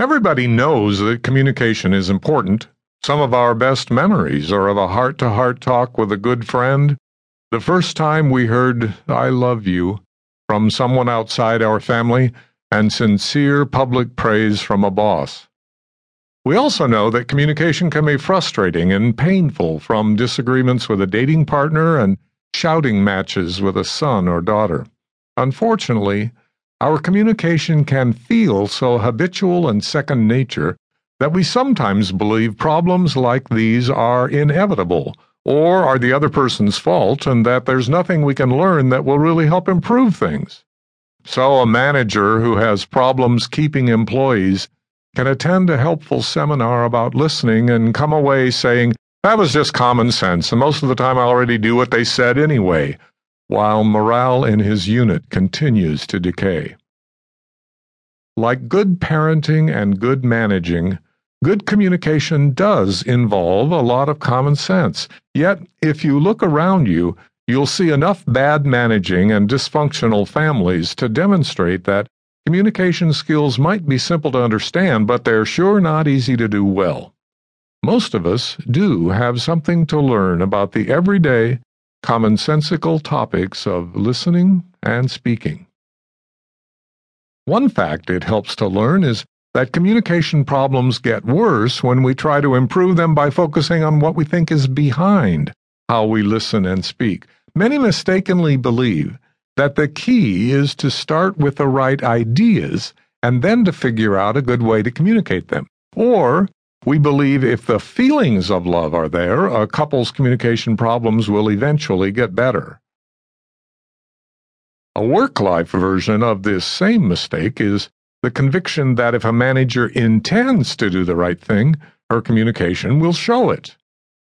Everybody knows that communication is important. Some of our best memories are of a heart to heart talk with a good friend, the first time we heard, I love you, from someone outside our family, and sincere public praise from a boss. We also know that communication can be frustrating and painful from disagreements with a dating partner and shouting matches with a son or daughter. Unfortunately, our communication can feel so habitual and second nature that we sometimes believe problems like these are inevitable or are the other person's fault and that there's nothing we can learn that will really help improve things. So, a manager who has problems keeping employees can attend a helpful seminar about listening and come away saying, That was just common sense, and most of the time I already do what they said anyway while morale in his unit continues to decay. Like good parenting and good managing, good communication does involve a lot of common sense. Yet, if you look around you, you'll see enough bad managing and dysfunctional families to demonstrate that communication skills might be simple to understand, but they're sure not easy to do well. Most of us do have something to learn about the everyday, commonsensical topics of listening and speaking. One fact it helps to learn is that communication problems get worse when we try to improve them by focusing on what we think is behind how we listen and speak. Many mistakenly believe that the key is to start with the right ideas and then to figure out a good way to communicate them. Or we believe if the feelings of love are there, a couple's communication problems will eventually get better. A work life version of this same mistake is the conviction that if a manager intends to do the right thing, her communication will show it.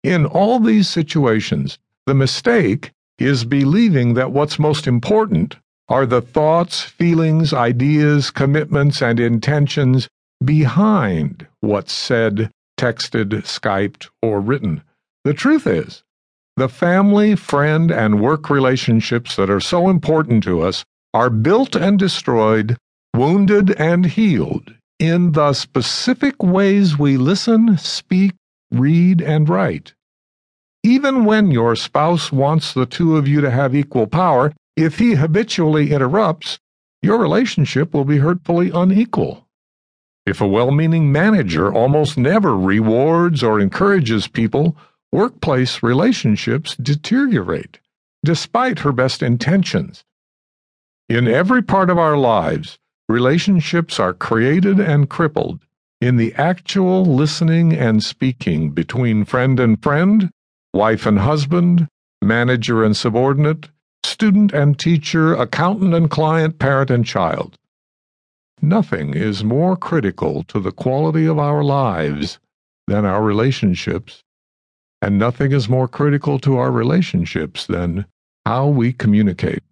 In all these situations, the mistake is believing that what's most important are the thoughts, feelings, ideas, commitments, and intentions behind what's said, texted, Skyped, or written. The truth is, the family, friend, and work relationships that are so important to us are built and destroyed, wounded and healed in the specific ways we listen, speak, read, and write. Even when your spouse wants the two of you to have equal power, if he habitually interrupts, your relationship will be hurtfully unequal. If a well meaning manager almost never rewards or encourages people, workplace relationships deteriorate, despite her best intentions. In every part of our lives, relationships are created and crippled in the actual listening and speaking between friend and friend, wife and husband, manager and subordinate, student and teacher, accountant and client, parent and child. Nothing is more critical to the quality of our lives than our relationships, and nothing is more critical to our relationships than how we communicate.